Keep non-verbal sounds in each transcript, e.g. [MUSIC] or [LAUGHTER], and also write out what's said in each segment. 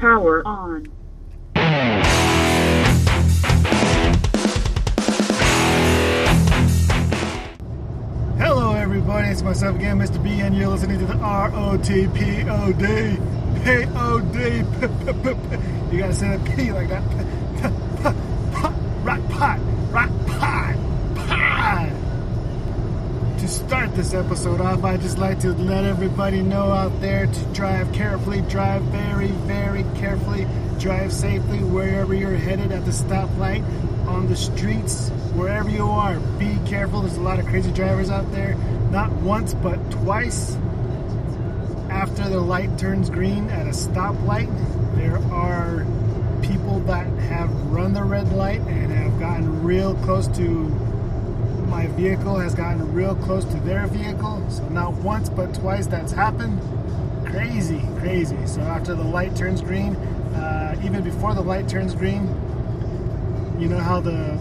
Power on. Hello, everybody. It's myself again, Mr. B, and you're listening to the R-O-T-P-O-D. P-O-D. You gotta say that P like that. Rock pot. Start this episode off, I'd just like to let everybody know out there to drive carefully, drive very, very carefully, drive safely wherever you're headed at the stoplight, on the streets, wherever you are. Be careful. There's a lot of crazy drivers out there. Not once, but twice after the light turns green at a stoplight, there are people that have run the red light and have gotten real close to my vehicle has gotten real close to their vehicle. So not once but twice that's happened. Crazy, crazy. So after the light turns green, uh, even before the light turns green, you know how the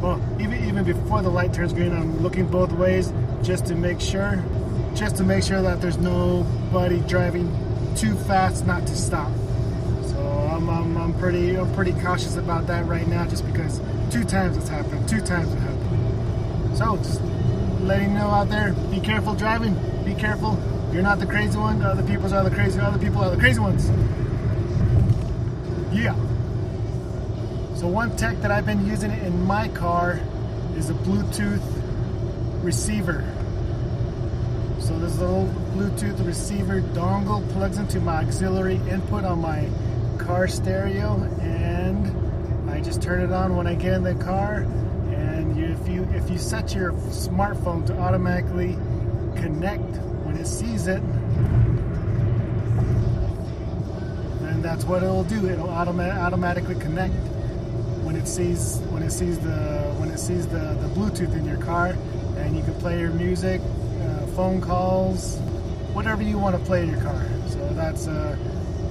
well, even even before the light turns green, I'm looking both ways just to make sure, just to make sure that there's nobody driving too fast not to stop. So I'm, I'm, I'm pretty I'm pretty cautious about that right now, just because two times it's happened, two times it happened. So just letting you know out there, be careful driving, be careful. You're not the crazy one. Other people are the crazy. Other people are the crazy ones. Yeah. So one tech that I've been using in my car is a Bluetooth receiver. So this little Bluetooth receiver dongle plugs into my auxiliary input on my car stereo, and just turn it on when I get in the car. And you, if you if you set your smartphone to automatically connect when it sees it, then that's what it'll do. It'll automa- automatically connect when it sees when it sees the when it sees the, the Bluetooth in your car, and you can play your music, uh, phone calls, whatever you want to play in your car. So that's uh,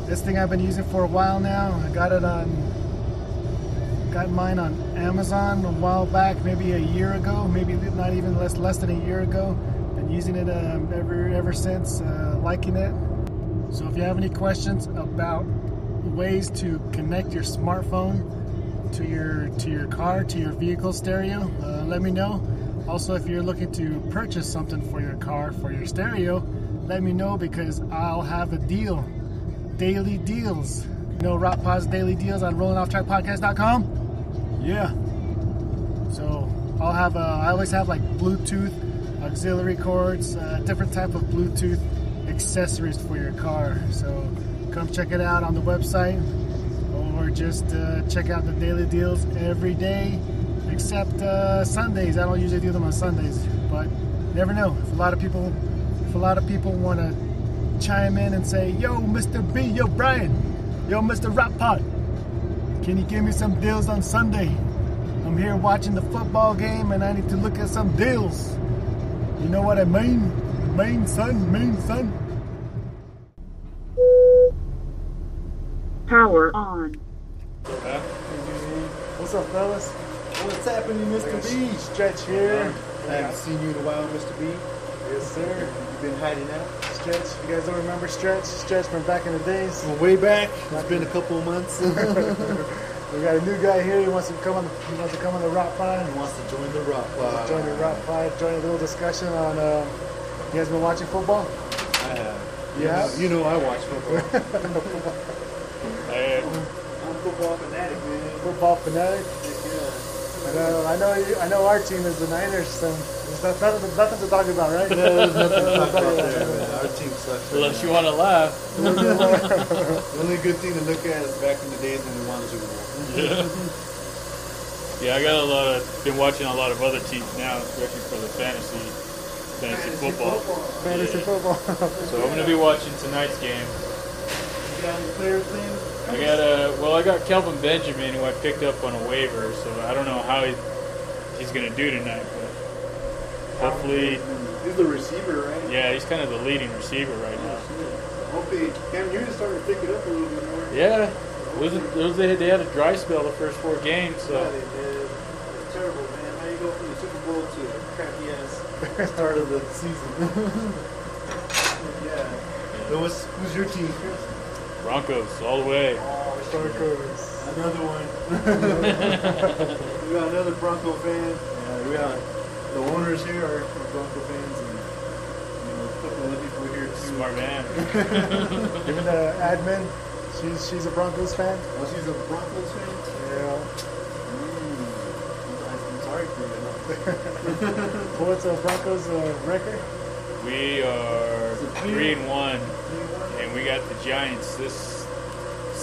this thing I've been using for a while now. I got it on got mine on Amazon a while back, maybe a year ago, maybe not even less less than a year ago. Been using it um, ever ever since, uh, liking it. So if you have any questions about ways to connect your smartphone to your to your car to your vehicle stereo uh, let me know also if you're looking to purchase something for your car for your stereo let me know because i'll have a deal daily deals know rock pause daily deals on rollinofftrackpodcast.com yeah so i'll have a, i always have like bluetooth auxiliary cords uh, different type of bluetooth accessories for your car so come check it out on the website or just uh, check out the daily deals every day, except uh, Sundays. I don't usually do them on Sundays, but never know. If a lot of people, if a lot of people want to chime in and say, "Yo, Mr. B, yo, Brian, yo, Mr. Rap Pod, can you give me some deals on Sunday? I'm here watching the football game and I need to look at some deals. You know what I mean? Main son, main son." Power on. What's up, fellas? What's happening, Mr. B? Stretch here. I haven't seen you in a while, Mr. B. Yes, sir. Been hiding out. Stretch. You guys don't remember Stretch? Stretch from back in the days. Well, way back. It's been a couple of months. [LAUGHS] We got a new guy here. He wants to come on. The, He wants to come on the rock pod. He wants to join the rock. Uh, Join the rock pod. Join a little discussion on. Uh, you guys been watching football? I have. Yeah. You know I watch football. [LAUGHS] Hey, I'm football fanatic, man. Football fanatic. Yeah. I know. I know. You, I know. Our team is the Niners, so there's not- nothing, nothing to talk about, right? There's nothing to talk about there, man. Our team sucks. right unless you want to laugh. [LAUGHS] The only good thing to look at is back in the days when we won the Super Bowl. Yeah, I got a lot of been watching a lot of other teams now, especially for the fantasy fantasy football. Fantasy Yeah. football. So I'm gonna be watching tonight's game. You got any players playing? I got a well, I got Kelvin Benjamin who I picked up on a waiver, so I don't know how he, he's gonna do tonight, but hopefully, He's the receiver, right? yeah, he's kind of the leading receiver right now. Hopefully, Cam Newton's starting to pick it up a little bit more. Yeah, it was it was they, they had a dry spell the first four games, Yeah, so they did. It's terrible, man. How you go from the Super Bowl to a crappy ass [LAUGHS] start of the season? [LAUGHS] yeah. So what's, who's your team, Chris? Broncos all the way. Oh. Broncos. Another one. [LAUGHS] we got another Bronco fan. Yeah, we got the owners here are, are Bronco fans, and you know, a couple other people here too. Smart man. [LAUGHS] Even the admin, she's she's a Broncos fan. Oh, she's a Broncos fan. Yeah. Mm. I'm sorry for you. So [LAUGHS] what's the Broncos uh, record? We are Is it three? three and one, and we got the Giants this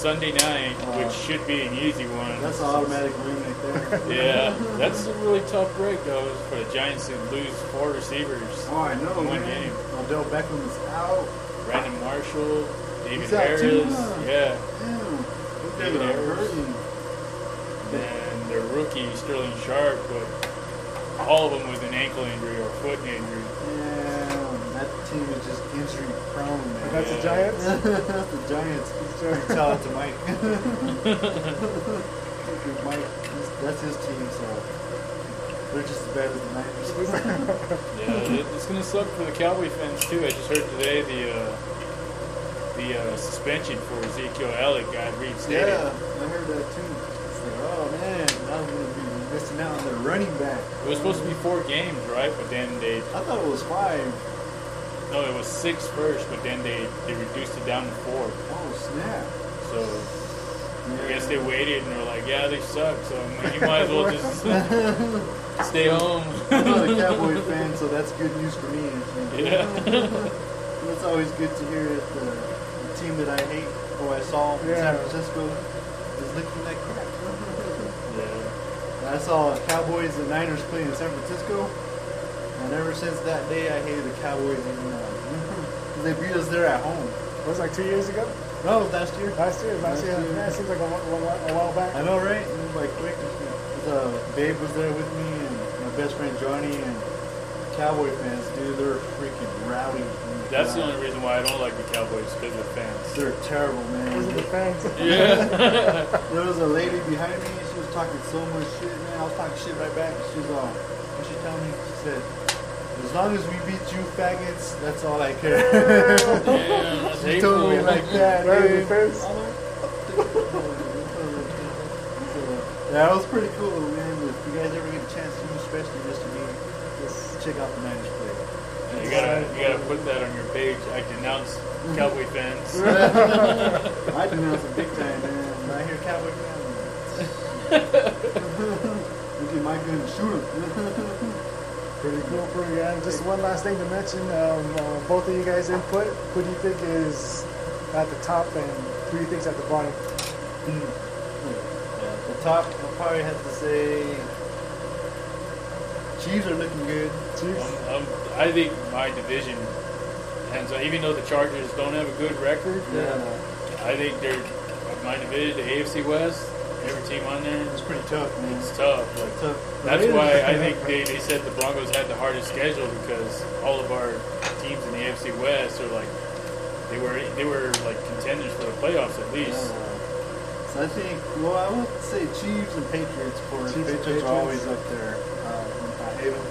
Sunday night, which should be an easy one. That's an automatic win right there. [LAUGHS] Yeah, that's a really tough break though for the Giants to lose four receivers. Oh, I know, One man. game. Odell Beckham is out. Brandon Marshall, David He's out too, Harris, huh? yeah, Damn. David Harris. hurting. and their rookie Sterling Shepard, but all of them with an ankle injury or foot injury. Damn, team is just injury prone, man. That's the Giants. That's [LAUGHS] the Giants. You tell it to Mike. Mike, he's- that's his team, so they're just as bad as the Niners. [LAUGHS] Yeah, it, it's gonna suck for the Cowboy fans too. I just heard today the uh, the uh, suspension for Ezekiel Elliott got reinstated. yeah, I heard that too. It's like, oh man, now I'm gonna be missing out on the running back. It was supposed to be four games, right? But then they I thought it was five. No, it was six first, but then they they reduced it down to four. Oh snap! So Yeah. I guess they waited and they're like, yeah, they suck. So I mean, you might as well [LAUGHS] just [LAUGHS] stay home. I'm not a Cowboy fan, so that's good news for me. Yeah. [LAUGHS] it's always good to hear that the, the team that I hate, who I saw in Yeah. San Francisco, is looking like crap. yeah. I saw Cowboys and Niners play in San Francisco, and ever since that day, I hated the Cowboys even more. [LAUGHS] 'Cause they beat us there at home. It was like two years ago. No, it was last year. Last year, last, Last year. year. Yeah, it seems like a, wh- wh- a while back. I know, right? It was like quick. 'Cause, Uh, Babe was there with me, and my best friend Johnny, and Cowboy fans, dude, they're freaking rowdy. That's the only reason why I don't like the Cowboys because of fans. They're terrible, man. Those are the fans. [LAUGHS] Yeah. [LAUGHS] There was a lady behind me. She was talking so much shit, man. I was talking shit right back. She's all, what she tell me? She said, "As long as we beat you, faggots, that's all I care." yeah, [LAUGHS] that's she told me like that, Right in dude. the face. I'm like, so, yeah, it was pretty cool, man. If you guys ever get a chance to, especially just to meet, just check out the Niners play. You gotta, you gotta put that on your page. I denounce Cowboy fans. [LAUGHS] [LAUGHS] I denounce them big time, man. When I hear Cowboy fans, look at my gun and shoot him. Pretty cool, pretty good. And just one last thing to mention, um, uh, both of you guys input. Who do you think is at the top and who do you think's at the bottom? Yeah, the top, I'll probably have to say Chiefs are looking good. Chiefs? Um, um, I think my division, and so even though the Chargers don't have a good record, I think they're my division, the AFC West. Every team on there, It's pretty tough, man. it's tough. Like It's tough. That's It is. why I think [LAUGHS] they, they said the Broncos had the hardest schedule because all of our teams in the AFC West are like they were they were like contenders for the playoffs at Yeah. least. So I think, well, I would say Chiefs and Patriots for Chiefs Patriots, Patriots. are always up there. Uh, I hate them.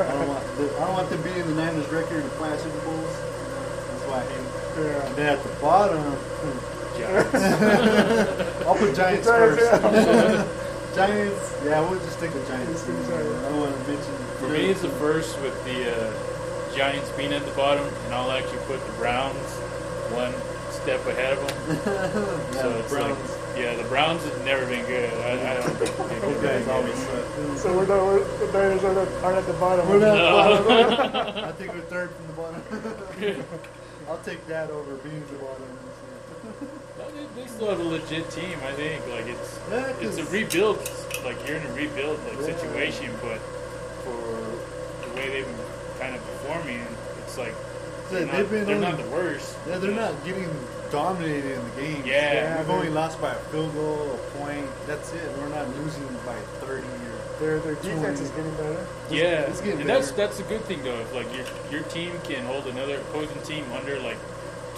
I don't want the, I don't want them beating the Niners record in five Super Bowls. That's why I hate them. Yeah. And then at the bottom, Giants. I'll put Giants Giants, first. [LAUGHS] Giants, yeah, we'll just stick with Giants. Just stick with Giants. I don't want to mention. For me, it's the first with the uh, Giants being at the bottom, and I'll actually put the Browns one step ahead of them. [LAUGHS] yeah, so the Browns. like, yeah, the Browns have never been good. I, I don't think they've Those been guys good. always suck. So we're not, we're, the Niners are, not, are at the bottom. We're not No. [LAUGHS] bottom. I think we're third from the bottom. I'll take that over being at the bottom. No, they, they still have a legit team. I think like it's Yeah, it's a 'cause- rebuild. Like you're in a rebuild like Yeah. situation, but for the way they've been kind of performing, it's like they're, not, they've been they're only- not the worst. Yeah, they're not getting dominated in the game. Yeah. we've mm-hmm. only lost by a field goal, a point. That's it. We're not losing by thirty or Their, their defense is getting better. Yeah, it's getting and that's that's a good thing though. If like your your team can hold another opposing team under like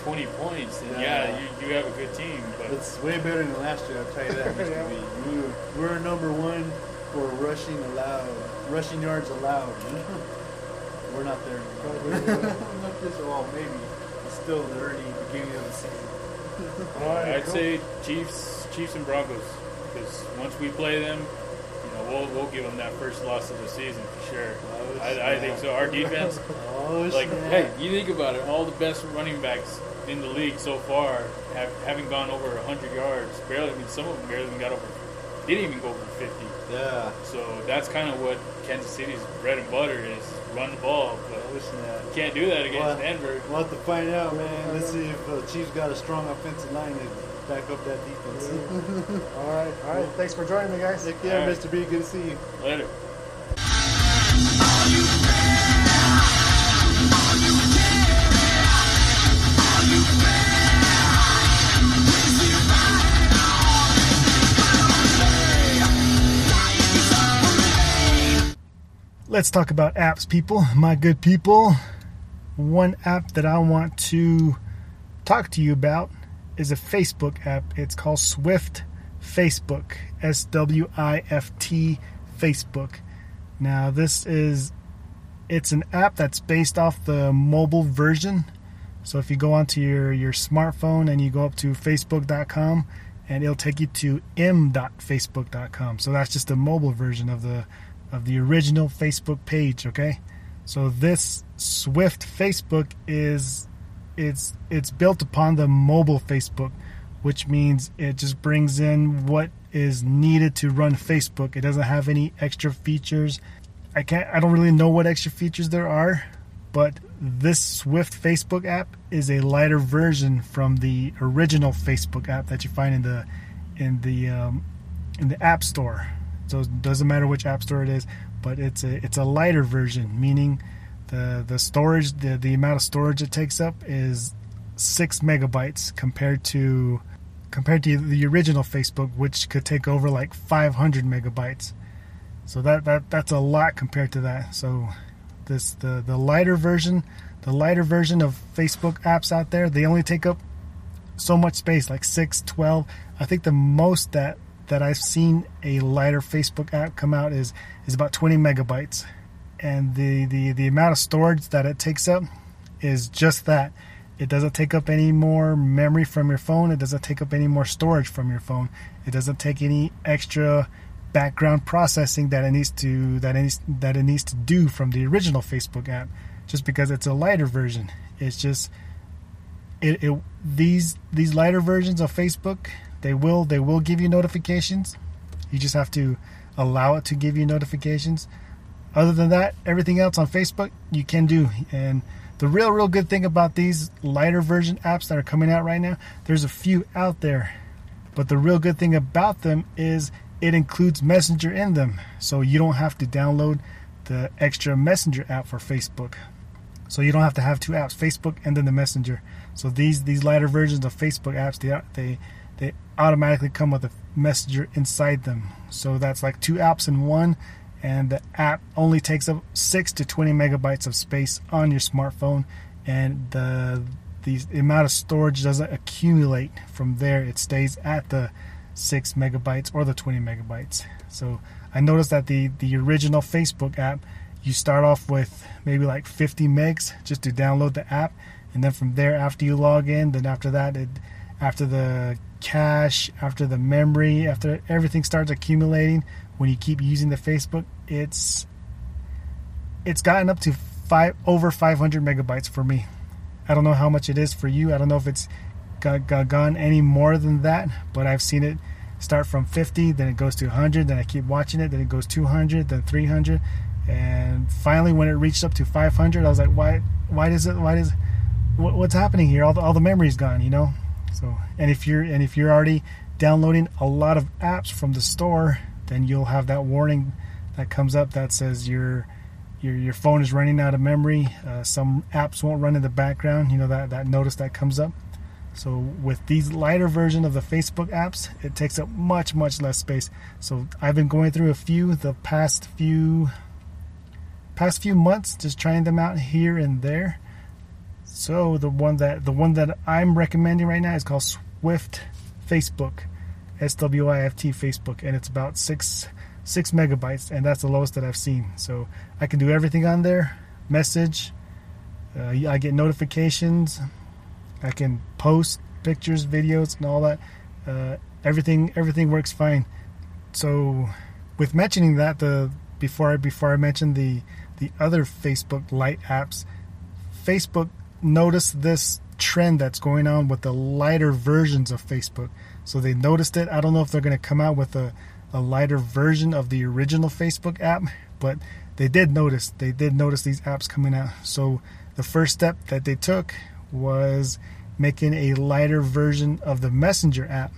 twenty points, then yeah, Yeah. you, you have a good team. But It's way better than last year. I'll tell you that. [LAUGHS] Yeah. We were, we're number one for rushing allowed, rushing yards allowed. [LAUGHS] we're not there. Probably, anymore. [LAUGHS] not this. Well, maybe. It's still the early beginning of the season. All right, I'd cool. say Chiefs, Chiefs and Broncos, because once we play them, you know, we'll we'll give them that first loss of the season for sure. Oh, I, I think so. Our defense, Oh, like, snap. hey, you think about it, all the best running backs in the league so far have haven't gone over 100 yards. Barely, I mean, some of them barely even got over. Didn't even go over 50. Yeah. So that's kind of what Kansas City's bread and butter is: run the ball. But snap. you can't do that against Well, Denver. We'll have to find out, man. Let's see if uh, Chiefs got a strong offensive line to back up that defense. [LAUGHS] All right, all right. Thanks for joining me, guys. Take care, All right. Mr. B. Good to see you. Later. Let's talk about apps, people. My good people. One app that I want to talk to you about is a Facebook app. It's called Swift Facebook. S W I F T Facebook. Now, this is it's an app that's based off the mobile version. So if you go onto your your smartphone and you go up to facebook.com and it'll take you to m.facebook.com. So that's just the mobile version of the of the original Facebook page, okay? So this Swift Facebook is it's it's built upon the mobile Facebook, which means it just brings in what is needed to run Facebook. It doesn't have any extra features. I can't I don't really know what extra features there are, but this Swift Facebook app is a lighter version from the original Facebook app that you find in the in the um, in the App Store. So it doesn't matter which app store it is, but it's a it's a lighter version, meaning the the storage the, the amount of storage it takes up is six megabytes compared to compared to the original Facebook, which could take over like 500 megabytes. So that that that's a lot compared to that. So this the the lighter version, the lighter version of Facebook apps out there, they only take up so much space, like 6, 12. I think the most that that I've seen a lighter Facebook app come out is is about 20 megabytes, and the the the amount of storage that it takes up is just that. It doesn't take up any more memory from your phone. It doesn't take up any more storage from your phone. It doesn't take any extra background processing that it needs to that it needs, that it needs to do from the original Facebook app. Just because it's a lighter version, it's just it, it these these lighter versions of Facebook they will they will give you notifications. You just have to allow it to give you notifications. Other than that, everything else on Facebook you can do. And the real real good thing about these lighter version apps that are coming out right now, there's a few out there. But the real good thing about them is it includes Messenger in them. So you don't have to download the extra Messenger app for Facebook. So you don't have to have two apps, Facebook and then the Messenger. So these these lighter versions of Facebook apps, they they they automatically come with a Messenger inside them. So that's like two apps in one, and the app only takes up six to twenty megabytes of space on your smartphone, and the the amount of storage doesn't accumulate from there. It stays at the six megabytes or the 20 megabytes. So I noticed that the the original Facebook app, you start off with maybe like 50 megs just to download the app, and then from there, after you log in, then after that, it after the cache, after the memory, after everything starts accumulating, when you keep using the Facebook, it's it's gotten up to five over 500 megabytes for me. I don't know how much it is for you. I don't know if it's got, got gone any more than that, but I've seen it start from 50, then it goes to 100, then I keep watching it, then it goes 200, then 300, and finally when it reached up to 500, I was like, why? Why does it? Why does? What, what's happening here? All the all the memory's gone, you know. So, and if you're and if you're already downloading a lot of apps from the store, then you'll have that warning that comes up that says your your your phone is running out of memory. Uh, some apps won't run in the background. You know that that notice that comes up. So with these lighter version of the Facebook apps, it takes up much much less space. So I've been going through a few the past few past few months, just trying them out here and there. So the one that the one that I'm recommending right now is called Swift Facebook, S W I F T Facebook, and it's about six six megabytes, and that's the lowest that I've seen. So I can do everything on there. Message, uh, I get notifications. I can post pictures, videos, and all that. Uh, everything everything works fine. So, with mentioning that, the before I before I mentioned the the other Facebook Lite apps, Facebook noticed this trend that's going on with the lighter versions of Facebook. So they noticed it. I don't know if they're going to come out with a, a lighter version of the original Facebook app, but they did notice. They did notice these apps coming out. So the first step that they took was making a lighter version of the Messenger app.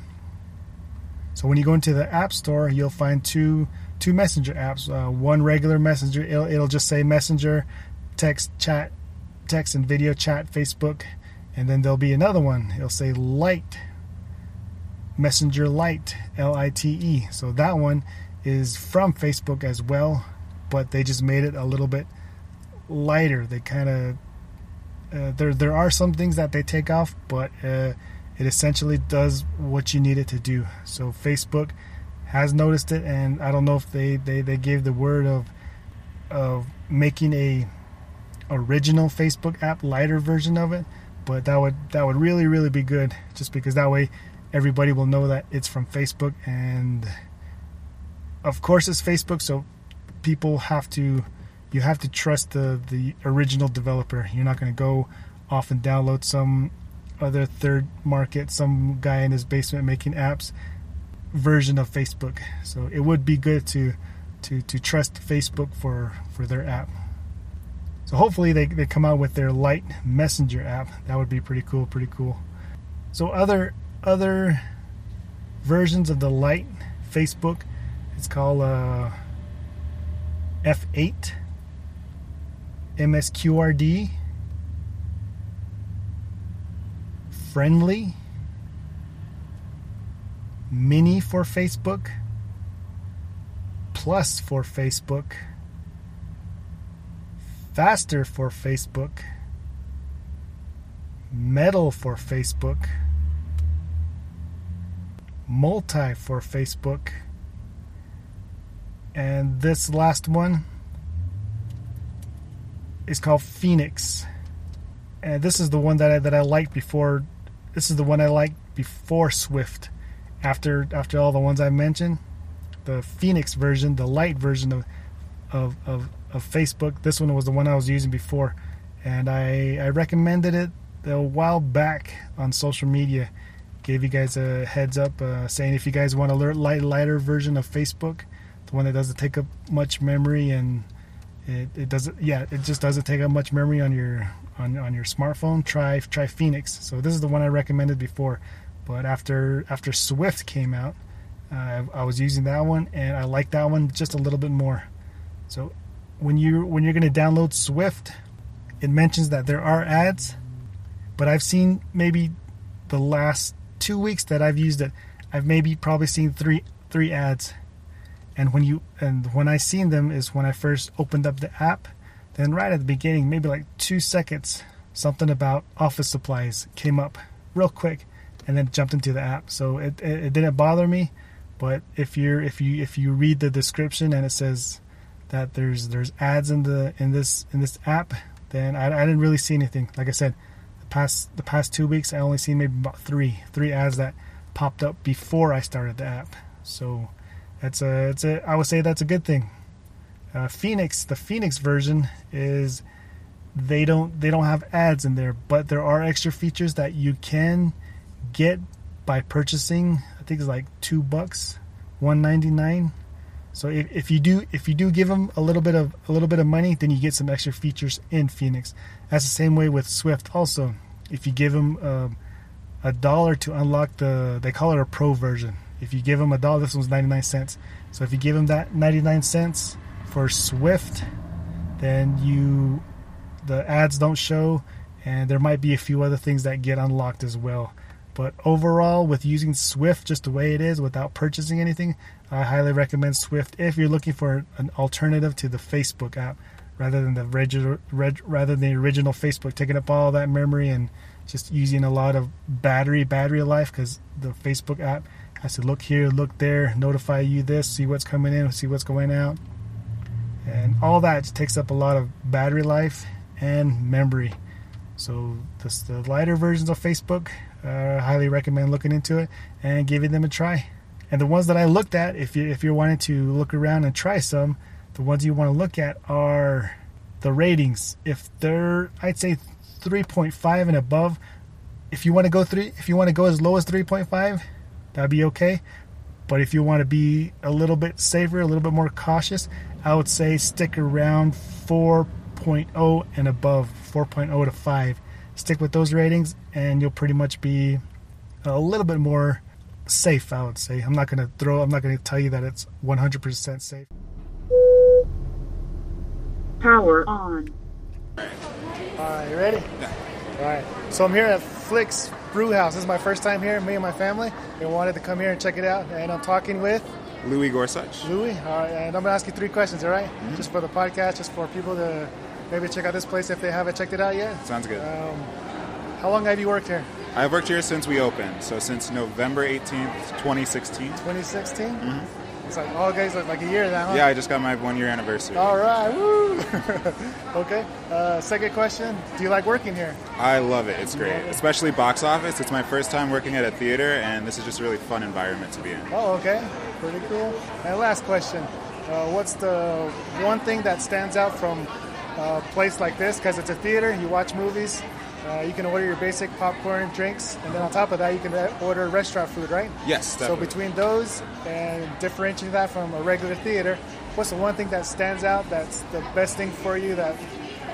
So when you go into the App Store, you'll find two two Messenger apps. Uh, one regular Messenger, it'll, it'll just say Messenger, text, chat, text and video chat, Facebook, and then there'll be another one. It'll say Lite, Messenger Lite, L I T E. So that one is from Facebook as well, but they just made it a little bit lighter. They kind of uh, there there are some things that they take off, but uh, it essentially does what you need it to do. So Facebook has noticed it, and I don't know if they, they, they gave the word of of making a original Facebook app lighter version of it, but that would that would really really be good, just because that way everybody will know that it's from Facebook, and of course it's Facebook, so people have to you have to trust the the original developer. You're not going to go off and download some other third market, some guy in his basement making apps version of Facebook. So it would be good to to to trust Facebook for for their app. So hopefully they, they come out with their light Messenger app. That would be pretty cool, pretty cool. So other other versions of the light Facebook, it's called uh, F8 MSQRD Friendly Mini for Facebook, Plus for Facebook, Faster for Facebook, Metal for Facebook, Multi for Facebook, and this last one is called Phoenix. And this is the one that I, that I liked before. This is the one I liked before Swift after after all the ones I mentioned, the Phoenix version, the light version of of, of, of Facebook. This one was the one I was using before, and I I recommended it a while back on social media. Gave you guys a heads up, uh, saying if you guys want a light lighter version of Facebook, the one that doesn't take up much memory and it, it doesn't yeah it just doesn't take up much memory on your on, on your smartphone try try phoenix so this is the one i recommended before but after after Swift came out, uh, I was using that one, and I like that one just a little bit more. So when you when you're going to download Swift, it mentions that there are ads, but I've seen maybe the last two weeks that I've used it, I've maybe probably seen three three ads. And when you and when I seen them is when I first opened up the app. Then right at the beginning, maybe like two seconds, something about office supplies came up real quick and then jumped into the app. So it, it, it, didn't bother me. But if you're if you if you read the description and it says that there's there's ads in the in this in this app, then I, I didn't really see anything. Like I said, the past the past two weeks I only seen maybe about three three ads that popped up before I started the app. So that's a it's a I would say that's a good thing. Uh, Phoenix the Phoenix version is they don't they don't have ads in there, but there are extra features that you can get by purchasing. I think it's like two bucks, one ninety nine. So if, if you do if you do give them a little bit of a little bit of money, then you get some extra features in Phoenix. That's the same way with Swift. Also, if you give them uh, a dollar to unlock the they call it a pro version. If you give them a dollar, this one's ninety nine cents. So if you give them that ninety nine cents for Swift, then you the ads don't show, and there might be a few other things that get unlocked as well. But overall, with using Swift just the way it is without purchasing anything, I highly recommend Swift if you're looking for an alternative to the Facebook app rather than the rather than the original Facebook taking up all that memory and just using a lot of battery battery life because the Facebook app has to look here, look there, notify you this, see what's coming in, see what's going out, and all that takes up a lot of battery life and memory. So this, the lighter versions of Facebook, uh, highly recommend looking into it and giving them a try. And the ones that I looked at, if you if you're wanting to look around and try some, the ones you want to look at are the ratings. If they're, I'd say 3.5 and above. If you want to go three, if you want to go as low as 3.5, that'd be okay. But if you want to be a little bit safer, a little bit more cautious, I would say stick around 4.0 and above, 4.0 to 5. Stick with those ratings, and you'll pretty much be uh, a little bit more safe. I would say. I'm not going to throw. I'm not going to tell you that it's 100% safe. Power on. All right, you ready? Yeah. All right. So I'm here at Flicks Brew House. This is my first time here. Me and my family. We wanted to come here and check it out. And I'm talking with Louis Gorsuch. Louis. All right. And I'm gonna ask you three questions. All right? Mm-hmm. Just for the podcast, just for people to maybe check out this place if they haven't checked it out yet. Sounds good. Um, how long have you worked here? I've worked here since we opened, so since November 18th, 2016. 2016. Mhm. It's like oh, guys, like, like a year now. Huh? Yeah, I just got my one year anniversary. All right. Woo. [LAUGHS] okay. Uh, second question: Do you like working here? I love it. It's great, especially box office. It's my first time working at a theater, and this is just a really fun environment to be in. Oh, okay. Pretty cool. And last question. Uh, what's the one thing that stands out from a place like this? Because it's a theater, you watch movies, uh, you can order your basic popcorn, drinks, and then on top of that, you can uh, order restaurant food, right? Yes, So between those and differentiating that from a regular theater, what's the one thing that stands out that's the best thing for you that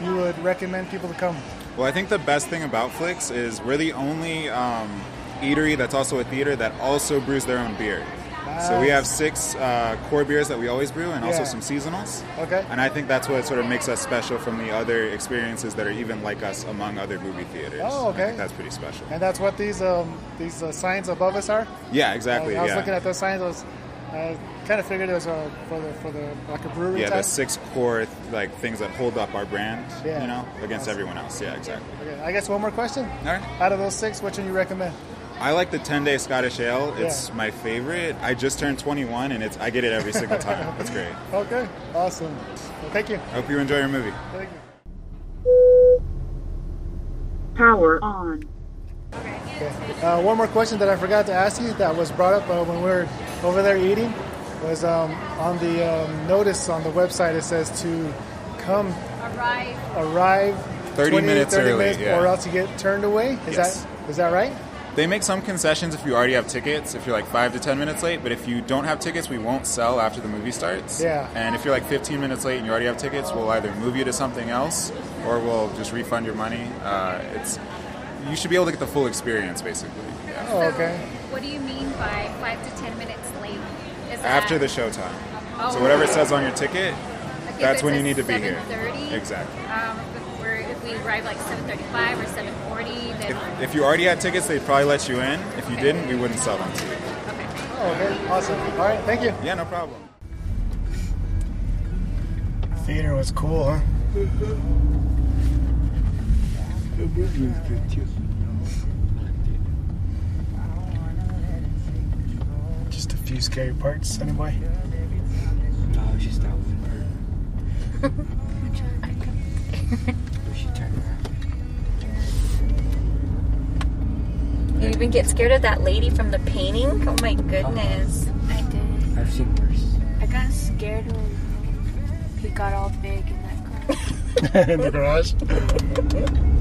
you would recommend people to come? Well, I think the best thing about Flix is we're the only um, eatery that's also a theater that also brews their own beer. So we have six uh, core beers that we always brew, and also some seasonals. Okay. And I think that's what sort of makes us special from the other experiences that are even like us among other movie theaters. Oh, okay. I think that's pretty special. And that's what these um, these uh, signs above us are. Yeah, exactly. I, was yeah. looking at those signs. I was I kind of figured it was uh, for the for the like a brewery yeah, type. the six core like things that hold up our brand, Yeah. you know, against everyone else. Yeah, exactly. Okay, I guess one more question. All right. Out of those six, which one do you recommend? I like the 10 day Scottish Ale. It's Yeah. my favorite. I just turned 21 and it's I get it every single time. That's [LAUGHS] great. Okay, awesome. Well, thank you. I hope you enjoy your movie. Thank you. Power on. Uh, one more question that I forgot to ask you that was brought up uh, when we were over there eating was um, on the um, notice on the website. It says to come arrive. arrive 30 20 minutes 30 early, minutes yeah. or else you get turned away. Is Yes. that is that right? They make some concessions if you already have tickets, if you're like 5 to 10 minutes late, but if you don't have tickets, we won't sell after the movie starts. Yeah. And if you're like 15 minutes late and you already have tickets, we'll either move you to something else or we'll just refund your money. Uh, it's you should be able to get the full experience basically. Yeah. Oh, okay. What do you mean by five to ten minutes late? Is that After the showtime. Oh, So whatever it says on your ticket, Like, if that's when you need to be here. 7:30, Exactly. Um, if, we're, if we arrive like seven thirty-five or seven forty, then If, if you already had tickets, they'd probably let you in. If you didn't, we wouldn't sell them to you. okay. Oh, okay. Awesome. All right. Thank you. Yeah, no problem. Theater was cool, huh? Just a few scary parts, anyway. No, it's just that one part. [LAUGHS] we should around. You even get scared of that lady from the painting? Oh my goodness. I did. I've seen worse. I got scared when he got all big in that car. [LAUGHS] In the garage. [LAUGHS]